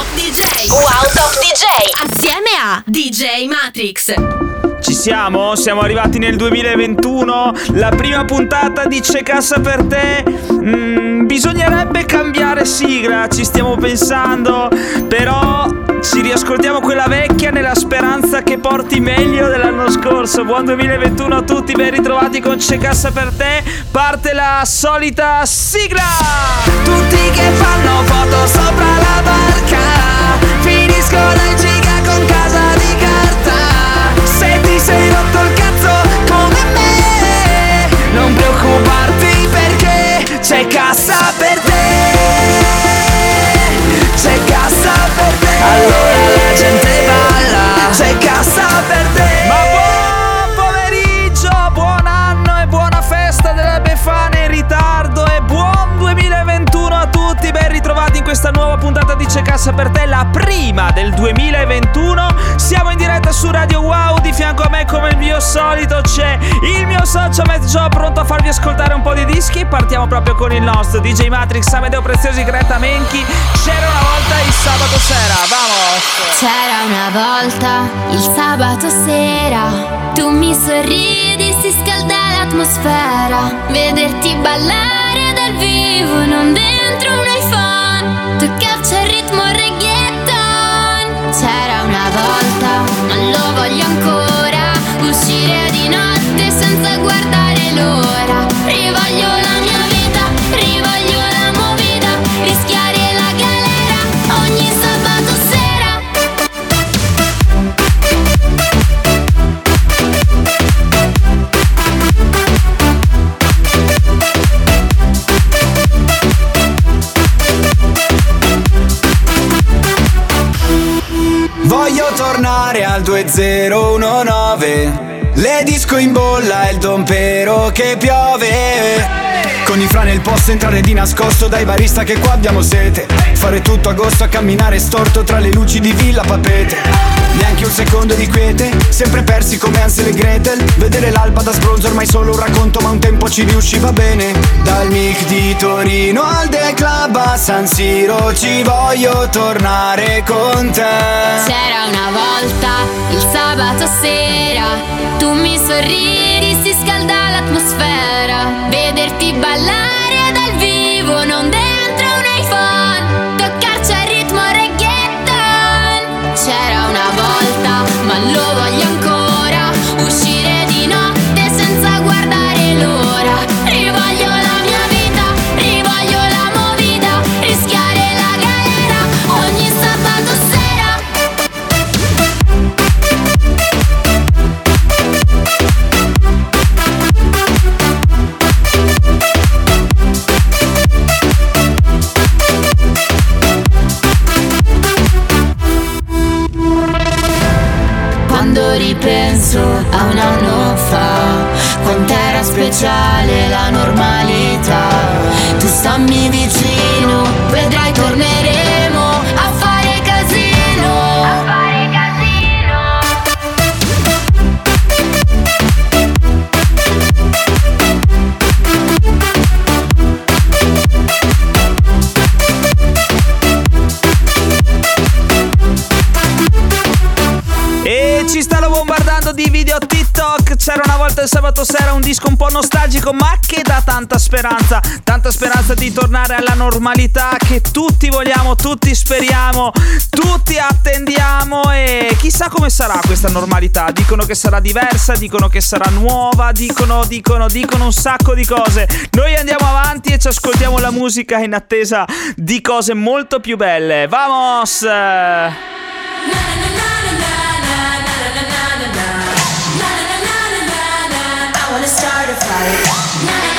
Wow Top DJ. Assieme a DJ Matrix. Ci siamo? Siamo arrivati nel 2021, la prima puntata di C'è cassa per te. Mm, bisognerebbe cambiare sigla, ci stiamo pensando, però ci riascoltiamo quella vecchia nella speranza che porti meglio dell'anno scorso. Buon 2021 a tutti, ben ritrovati con C'è cassa per te. Parte la solita sigla! Tutti che fanno foto sopra la barca, finiscono in giga con casa di carta. Se ti sei rotto il cazzo come me, non preoccuparti perché c'è cassa per te. C'è cassa per te. Allora la gente balla. C'è Cassa per te, la prima del 2021. Siamo in diretta su Radio Wow, di fianco a me come il mio solito c'è il mio socio Joe pronto a farvi ascoltare un po' di dischi. Partiamo proprio con il nostro DJ Matrix, Amedeo Preziosi, Greta Menchi. C'era una volta il sabato sera, vamos! C'era una volta il sabato sera, tu mi sorridi, si scalda l'atmosfera, vederti ballare dal vivo, non dentro un iPhone, tu caccia il ritmo reggaeton. Una che piove. Con i frane il posto entrare di nascosto dai barista che qua abbiamo sete. Fare tutto agosto a camminare storto tra le luci di Villa Papete. Neanche un secondo di quiete, sempre persi come Ansel e Gretel. Vedere l'alba da sbronzo ormai solo un racconto ma un tempo ci riusciva bene. Dal mic di Torino al The Club a San Siro ci voglio tornare con te. C'era una volta il sabato sera, tu mi sorridi, Bye. Un disco un po' nostalgico, ma che dà tanta speranza. Tanta speranza di tornare alla normalità che tutti vogliamo, tutti speriamo, tutti attendiamo. E chissà come sarà questa normalità. Dicono che sarà diversa, dicono che sarà nuova, dicono, dicono, dicono un sacco di cose. Noi andiamo avanti e ci ascoltiamo la musica in attesa di cose molto più belle. Vamos! start a fight.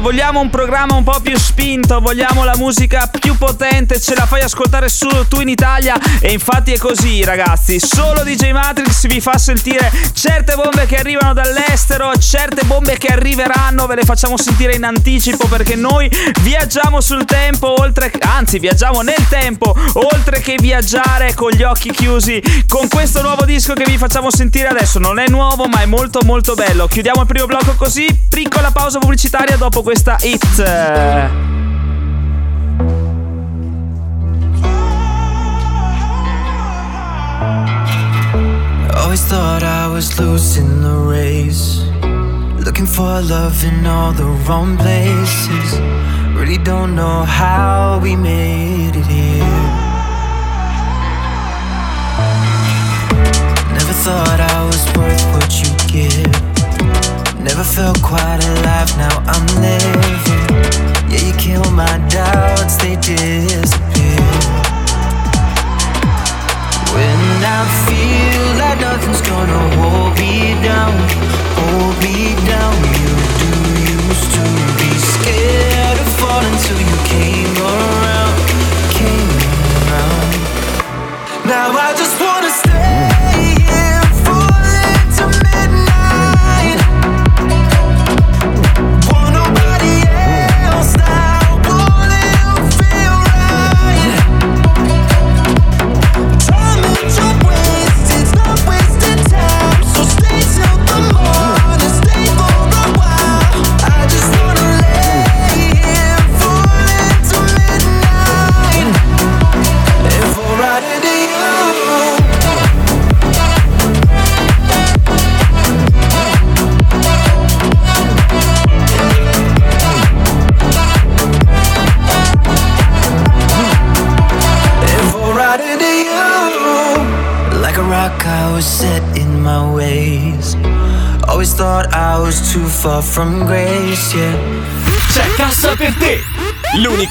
Vogliamo un programma un po' più spinto, vogliamo la musica più potente, ce la fai ascoltare solo tu in Italia. E infatti è così ragazzi, solo DJ Matrix vi fa sentire certe bombe che arrivano dall'estero, certe bombe che arriveranno, ve le facciamo sentire in anticipo perché noi viaggiamo sul tempo, oltre anzi viaggiamo nel tempo, oltre che viaggiare con gli occhi chiusi con questo nuovo disco che vi facciamo sentire adesso, non è nuovo ma è molto molto bello. Chiudiamo il primo blocco così, piccola pausa pubblicitaria dopo questa hit. Always thought I was losing the race. Looking for love in all the wrong places. Really don't know how we made it here. Never thought I was worth what you give. Never felt quite alive, now I'm living.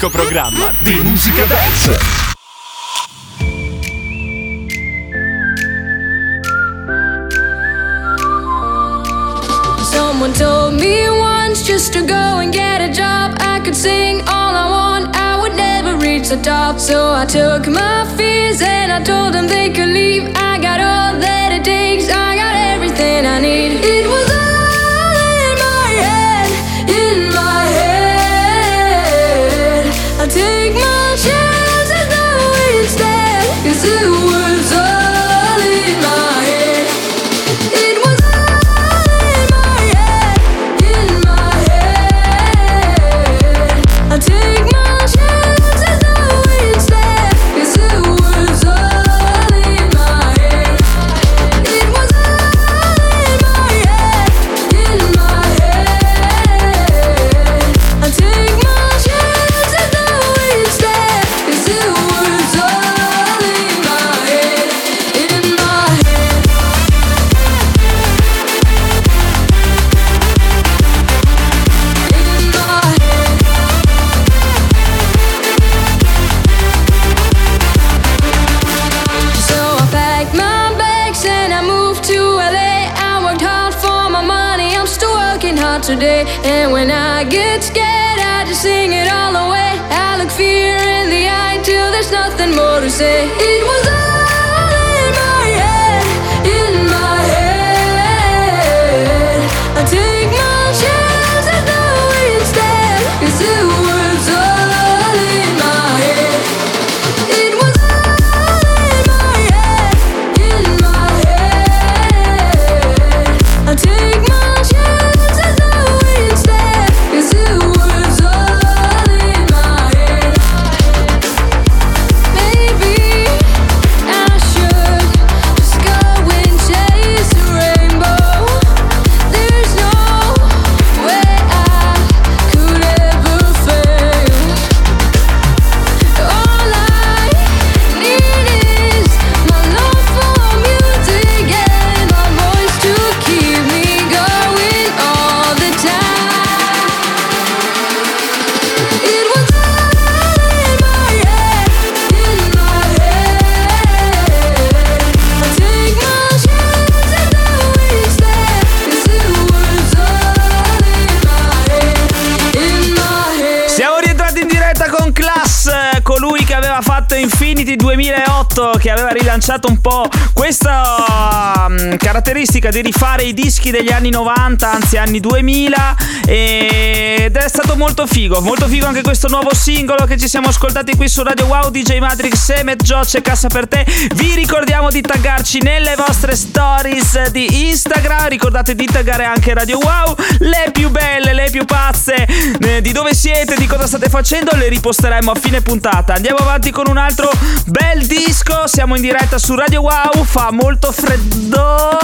L'unico programma di musica dance. Someone told me once just to go and get a job. I could sing all I want, I would never reach the top. So I took my fears and I told them they could leave. I Saturn caratteristica di rifare i dischi degli anni 90, anzi anni 2000 ed è stato molto figo, molto figo anche questo nuovo singolo che ci siamo ascoltati qui su Radio Wow DJ Matrix, Semet, Josh e Cassa per te. Vi ricordiamo di taggarci nelle vostre stories di Instagram, ricordate di taggare anche Radio Wow, le più belle, le più pazze, eh, di dove siete, di cosa state facendo, le riposteremo a fine puntata. Andiamo avanti con un altro bel disco, siamo in diretta su Radio Wow, fa molto freddo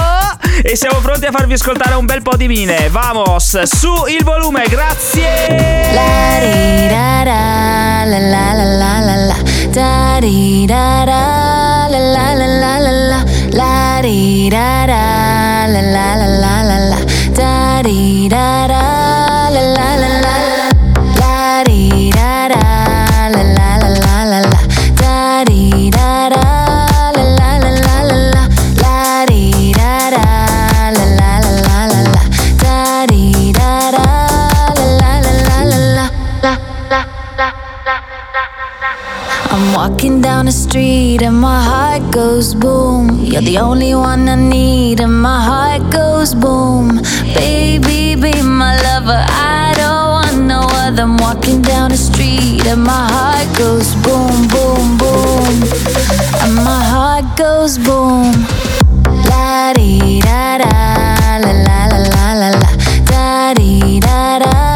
e siamo pronti a farvi ascoltare un bel po' di mine. Vamos, su il volume, grazie! La di da da, la la la la la la, da di da da, la la la la la la, la di da da, la la la la la la, da di da da, I'm walking down the street and my heart goes boom. You're the only one I need and my heart goes boom. Baby, be my lover. I don't want no other. I'm walking down the street and my heart goes boom, boom, boom. And my heart goes boom. La di da da, la la la la la la, da di da da,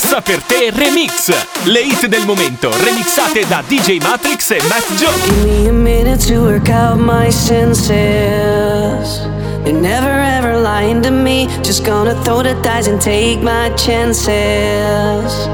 C'è Cassa per te Remix! Le hit del momento remixate da DJ Matrix e Matt Joe. Give me a minute to work out my senses. They're never ever lying to me. Just gonna throw the dice and take my chances.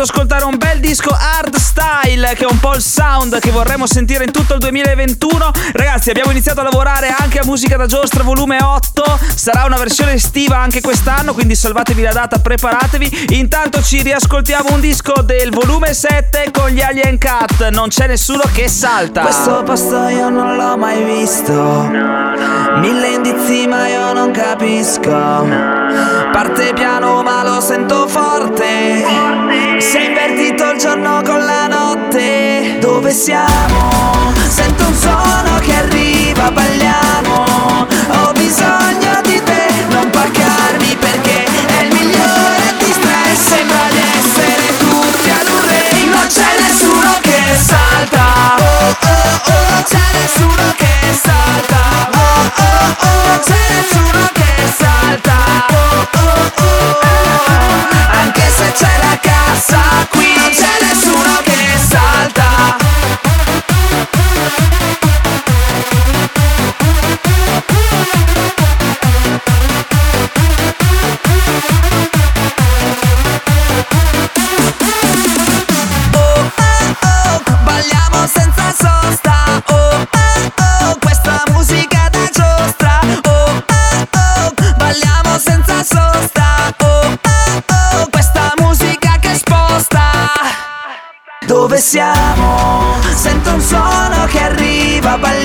fatto ascoltare un bel disco hard style, che è un po' il sound che vorremmo sentire in tutto il 2021. Ragazzi, abbiamo iniziato a lavorare anche a Musica da Giostra volume 8. Sarà una versione estiva anche quest'anno, quindi salvatevi la data, preparatevi. Intanto ci riascoltiamo un disco del volume 7 con gli Alien Cat. Non c'è nessuno che salta. Questo posto io non l'ho mai visto. Mille indizi ma io non capisco. Parte piano ma lo sento forte. Say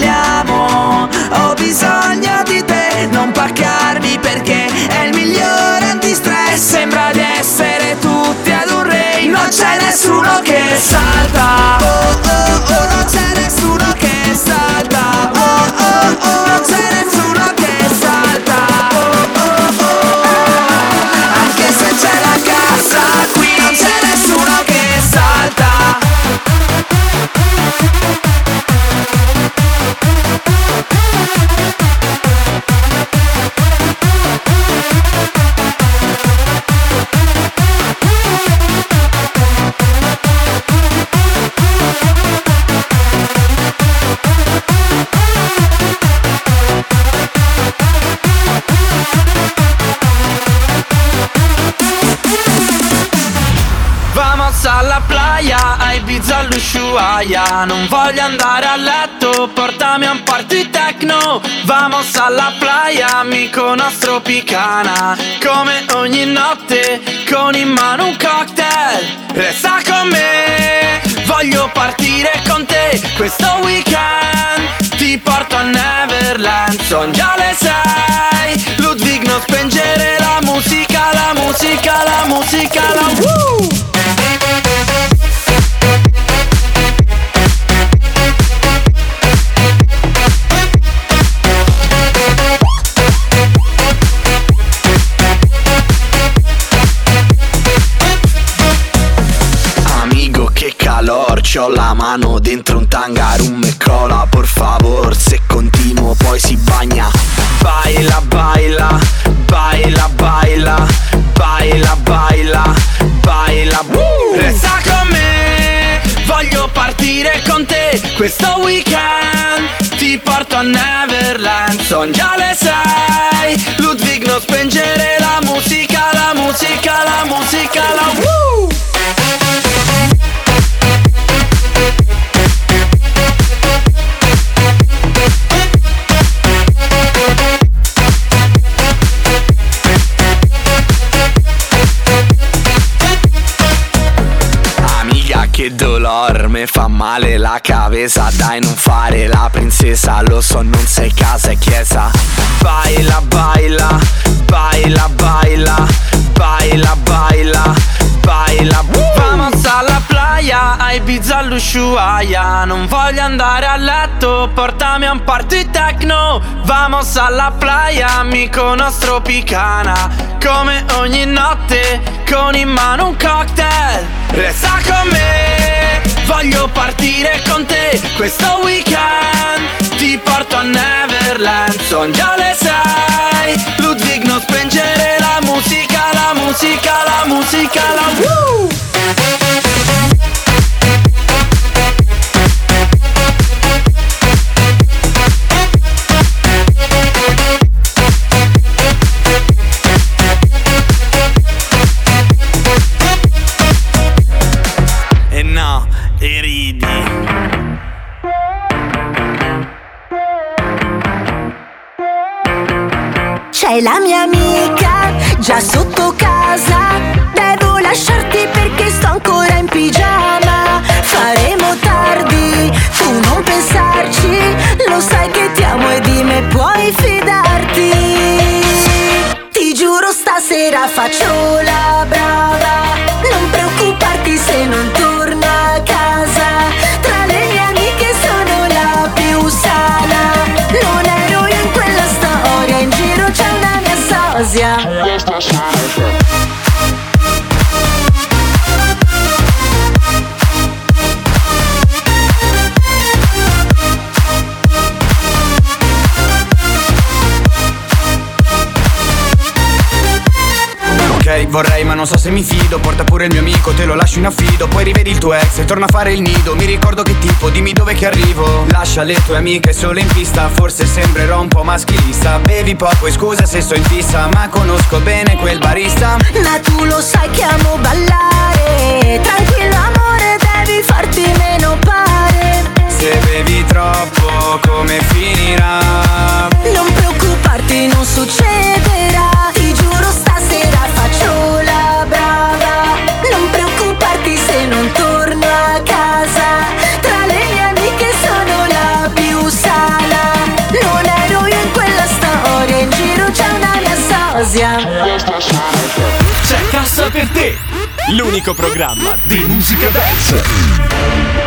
Italia. non voglio andare mano dentro un tanga Rum e cola, por favor Se continuo poi si bagna. Baila, baila, baila, baila Baila, baila, baila. Uh! Resta con me Voglio partire con te. Questo weekend Ti porto a Neverland Son già le sei. Cabeza Dai non fare la princesa, lo so non sei casa e chiesa. Baila, baila, baila, baila, baila, baila, baila. Vamos alla playa, a Ibiza all'Ushuaia. Non voglio andare a letto, portami a un party techno. Vamos alla playa, amico nostro picana. Come ogni notte, con in mano un cocktail. Resta con me, voglio partire con te. Questo weekend ti porto a Neverland. Son già le sei, Ludwig non spengere la musica, la musica, la musica, la woo C'è la mia amica già sotto casa. Se mi fido Porta pure il mio amico, te lo lascio in affido Poi rivedi il tuo ex e torna a fare il nido Mi ricordo che tipo, dimmi dove che arrivo Lascia le tue amiche solo in pista Forse sembrerò un po' maschilista Bevi poco e scusa se sto in fissa Ma conosco bene quel barista Ma tu lo sai che amo ballare. Tranquillo amore, devi farti meno pare. Se bevi troppo come finirà Non preoccuparti, non succederà. Sosia. C'è Cassa per te, l'unico programma di musica dance.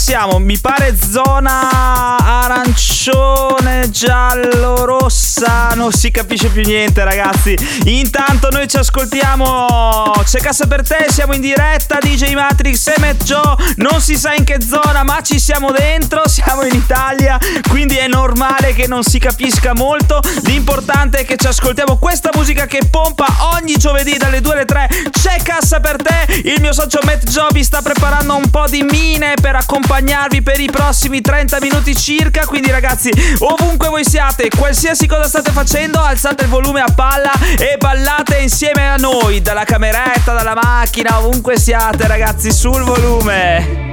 Siamo. Mi pare Non si capisce più niente, ragazzi. Intanto noi ci ascoltiamo. C'è cassa per te, siamo in diretta. DJ Matrix e Matt Joe. Non si sa in che zona, ma ci siamo dentro. Siamo in Italia. Quindi è normale che non si capisca molto. L'importante è che ci ascoltiamo questa musica che pompa ogni giovedì dalle 2 alle 3. C'è cassa per te. Il mio socio Matt Joe vi sta preparando un po' di mine per accompagnarvi per i prossimi 30 minuti circa. Quindi, ragazzi, ovunque voi siate, qualsiasi cosa state facendo, alzate il volume a palla e ballate insieme a noi. Dalla cameretta, dalla macchina, ovunque siate, ragazzi, sul volume.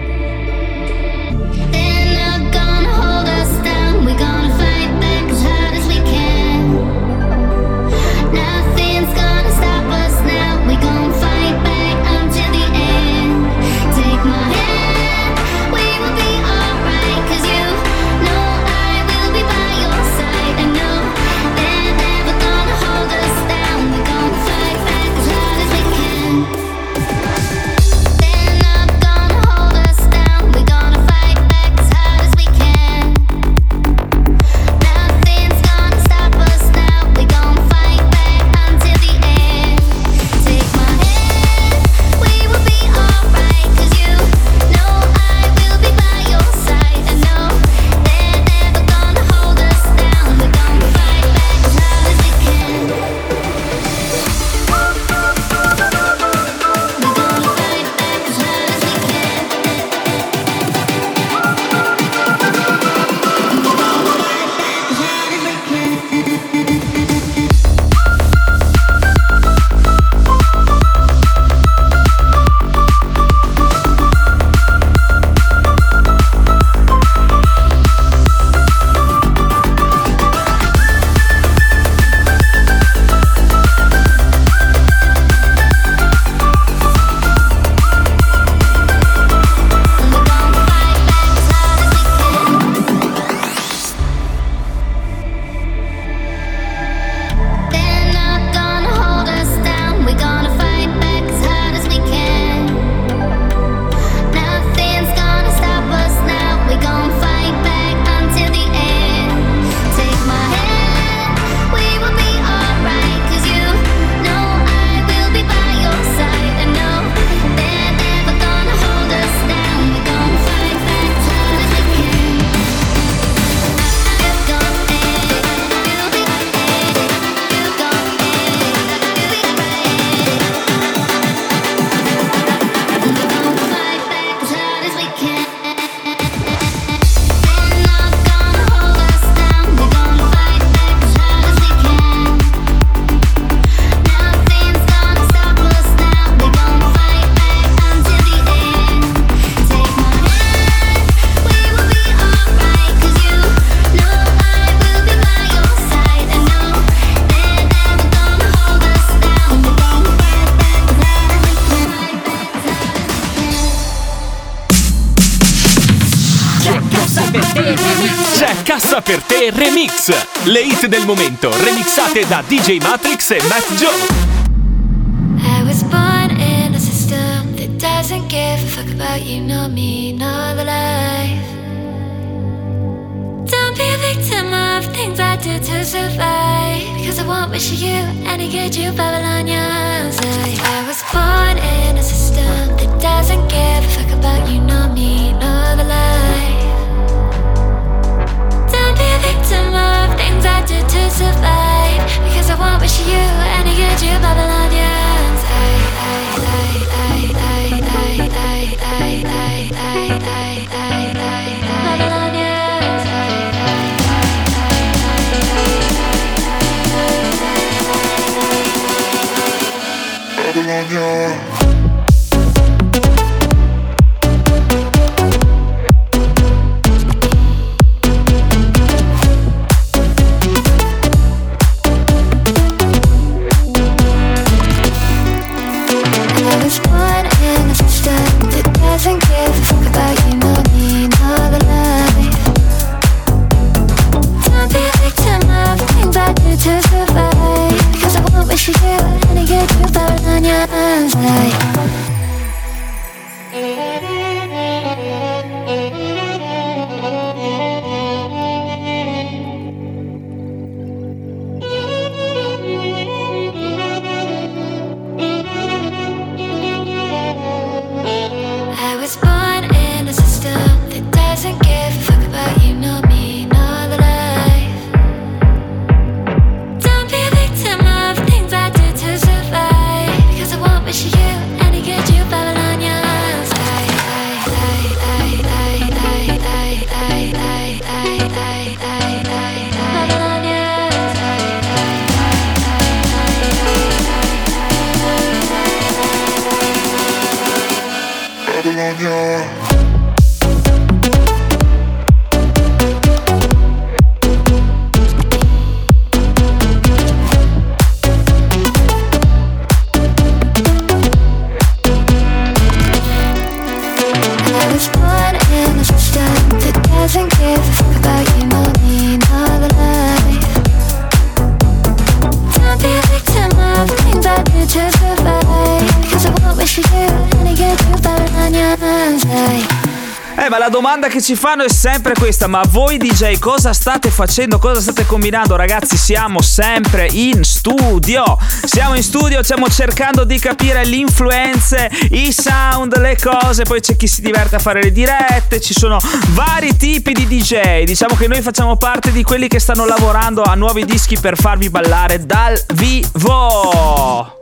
Del momento remixate da DJ Matrix e Matt Joe. I was born in a system that doesn't give a fuck about you, nor me, nor the life. Don't be a victim of things I do to survive. Because I won't wish you any good, you Babylonians. I, I was born in a system that doesn't give a fuck about you, nor me, nor I do to survive. Because I won't wish you any good, you Babylonians. I, I, I, I, I, I, I, I, I, I, I, I, I, Babylonians. Babylon, che ci fanno è sempre questa, ma voi DJ cosa state facendo? Cosa state combinando? Ragazzi, siamo sempre in studio. Siamo in studio, stiamo cercando di capire le influenze, i sound, le cose. Poi c'è chi si diverte a fare le dirette, ci sono vari tipi di DJ. Diciamo che noi facciamo parte di quelli che stanno lavorando a nuovi dischi per farvi ballare dal vivo.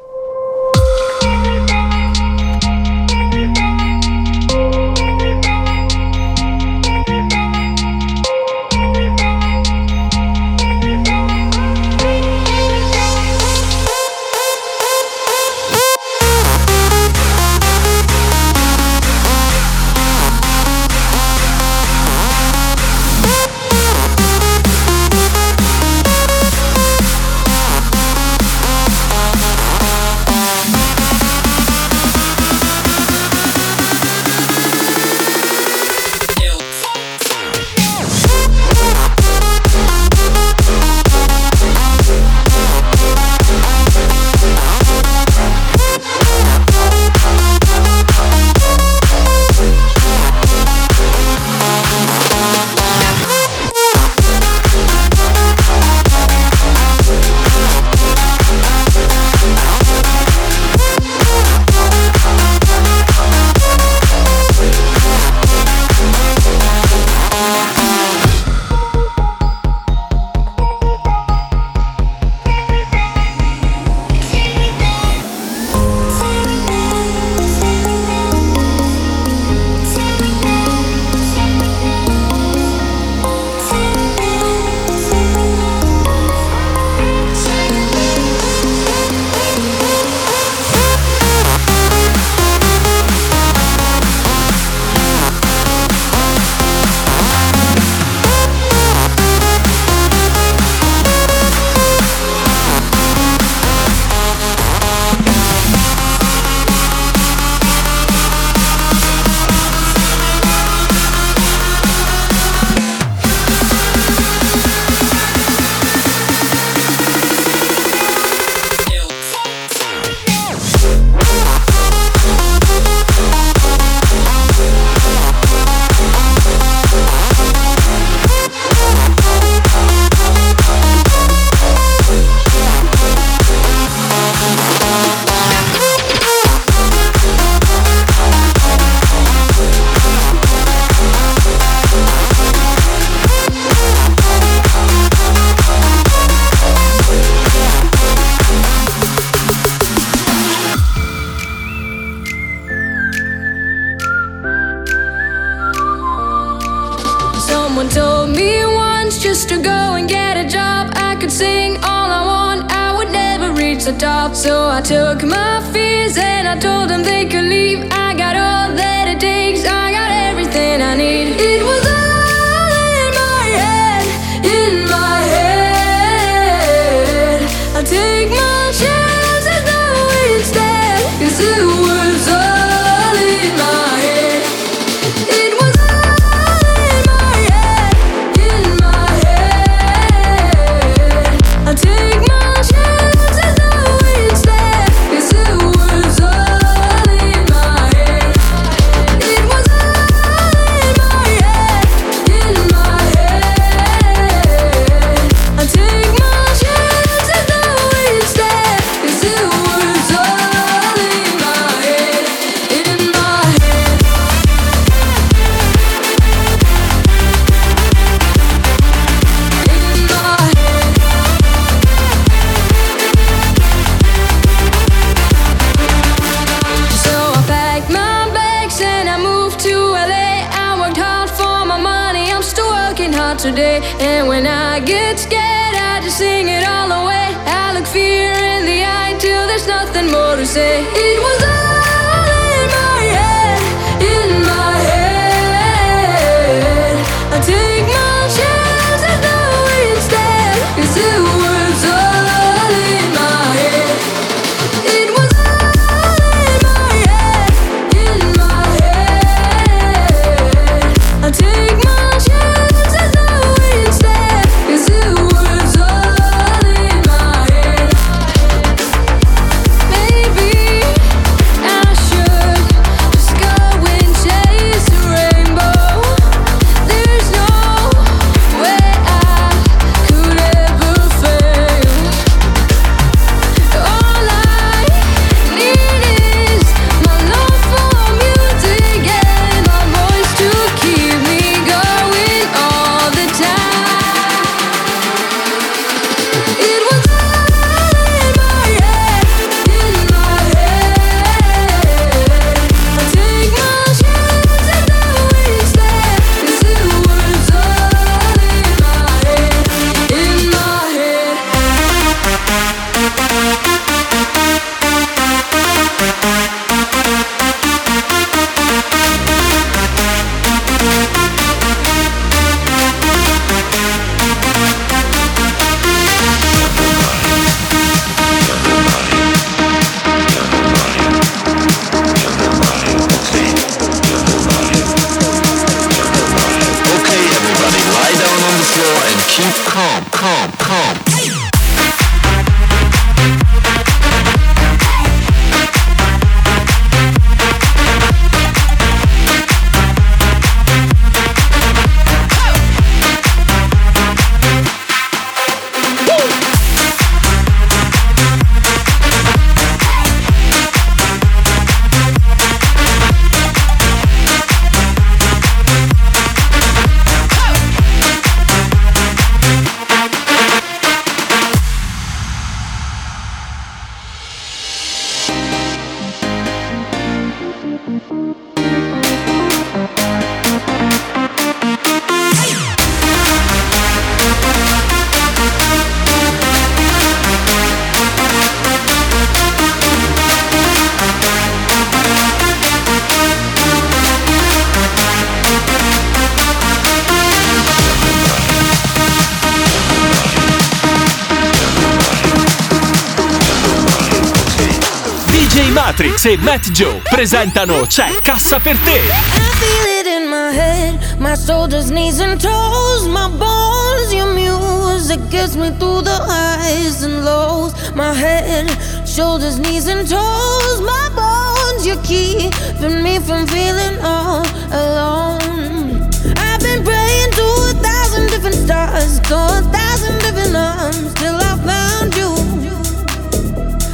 Matrix e Matt Joe presentano C'è Cassa per te. I feel it in my head, my shoulders, knees and toes, my bones, your music gets me through the highs and lows. My head, shoulders, knees and toes, my bones, you're keeping me from feeling all alone. I've been praying to a thousand different stars, to a thousand different arms, till I found you.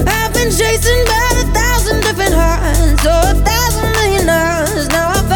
I've been chasing by the thousand. her. So oh, a thousand millionaires now. I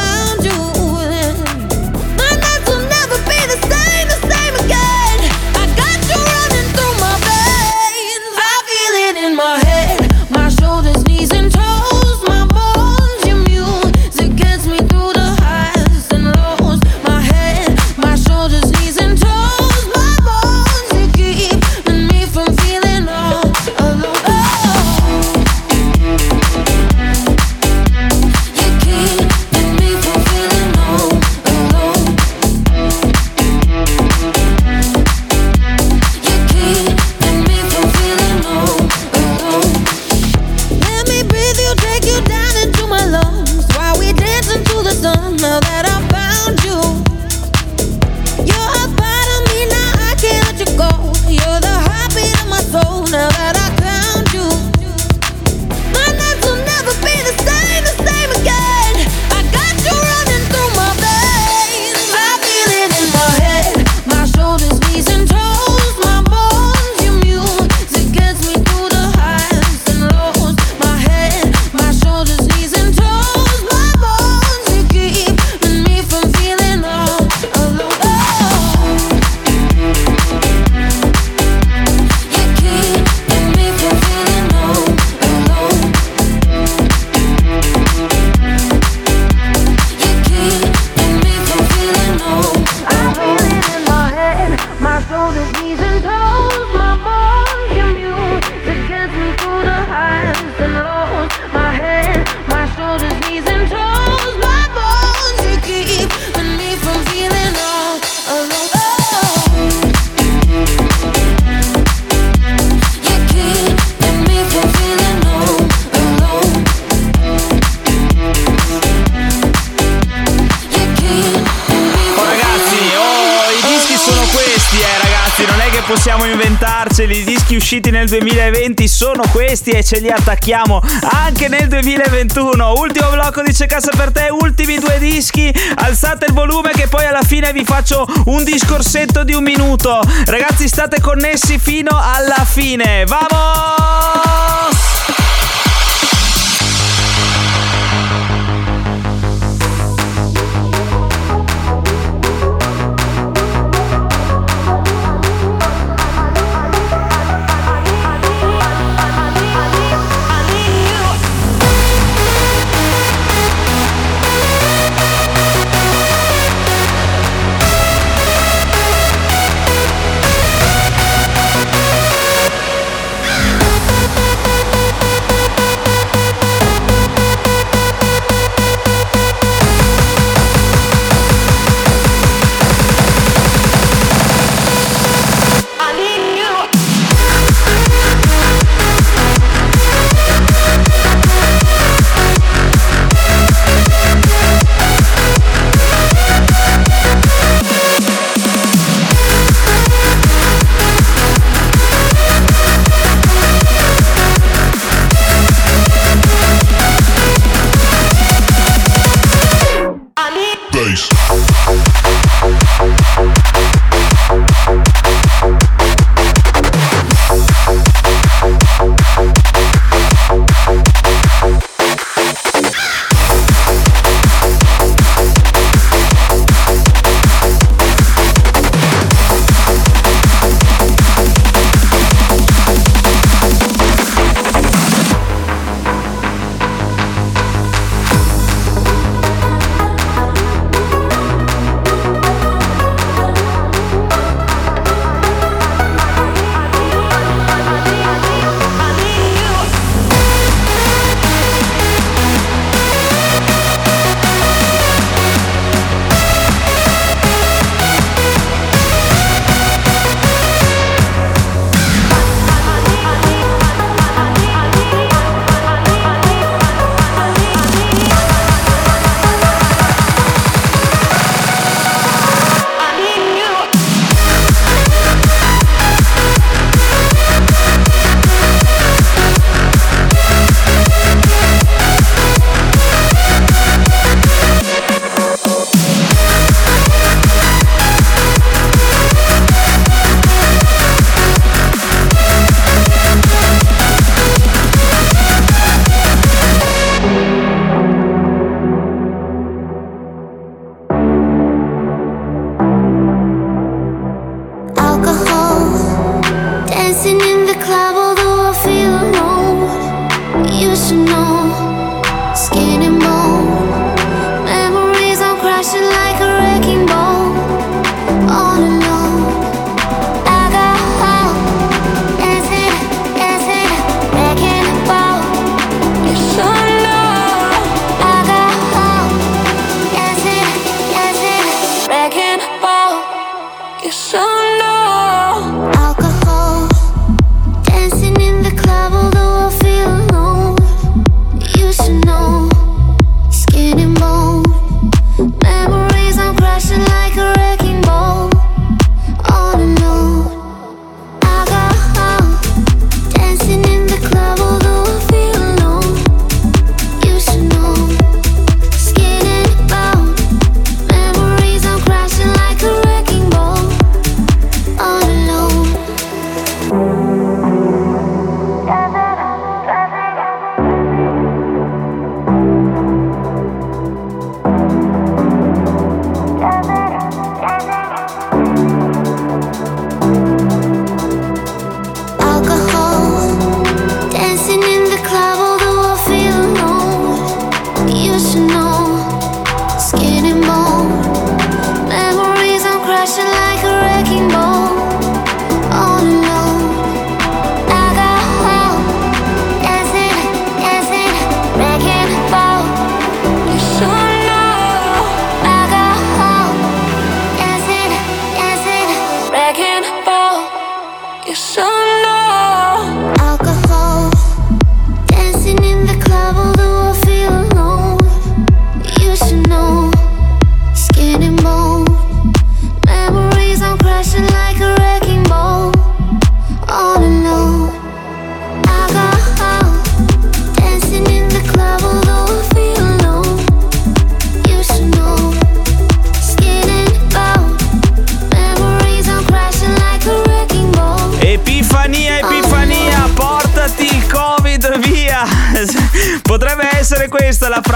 nel 2020 sono questi e ce li attacchiamo anche nel 2021. Ultimo blocco di Cecassa per te, ultimi due dischi. Alzate il volume che poi alla fine vi faccio un discorsetto di un minuto. Ragazzi, state connessi fino alla fine. Vamos!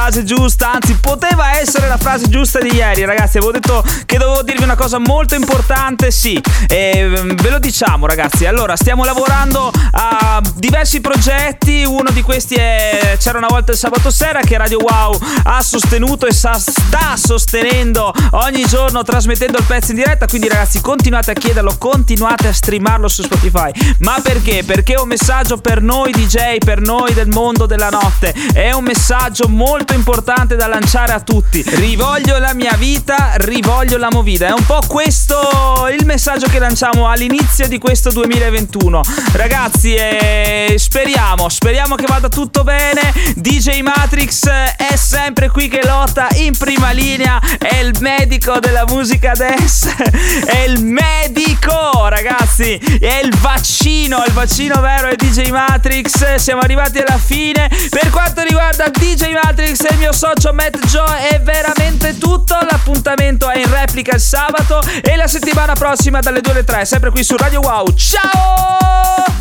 Frase giusta, essere la frase giusta di ieri, ragazzi. Avevo detto che dovevo dirvi una cosa molto importante, sì. E mm, ve lo diciamo, ragazzi. Allora, stiamo lavorando a diversi progetti. Uno di questi è C'era una volta il sabato sera che Radio Wow ha sostenuto e sta sostenendo ogni giorno trasmettendo il pezzo in diretta. Quindi, ragazzi, continuate a chiederlo, continuate a streamarlo su Spotify. Ma perché? Perché è un messaggio per noi DJ, per noi del mondo della notte. È un messaggio molto importante da lanciare a tutti. Rivoglio la mia vita, rivoglio la movida. È un po' questo il messaggio che lanciamo all'inizio di questo 2021. Ragazzi, eh, speriamo, speriamo che vada tutto bene. DJ Matrix è sempre qui che lotta in prima linea. È il medico della musica dance. È il medico, ragazzi. È il vaccino, il vaccino vero è DJ Matrix. Siamo arrivati alla fine. Per quanto riguarda DJ Matrix e il mio socio Matt Joe veramente tutto. L'appuntamento è in replica il sabato e la settimana prossima dalle 2 alle 3, sempre qui su Radio Wow. Ciao!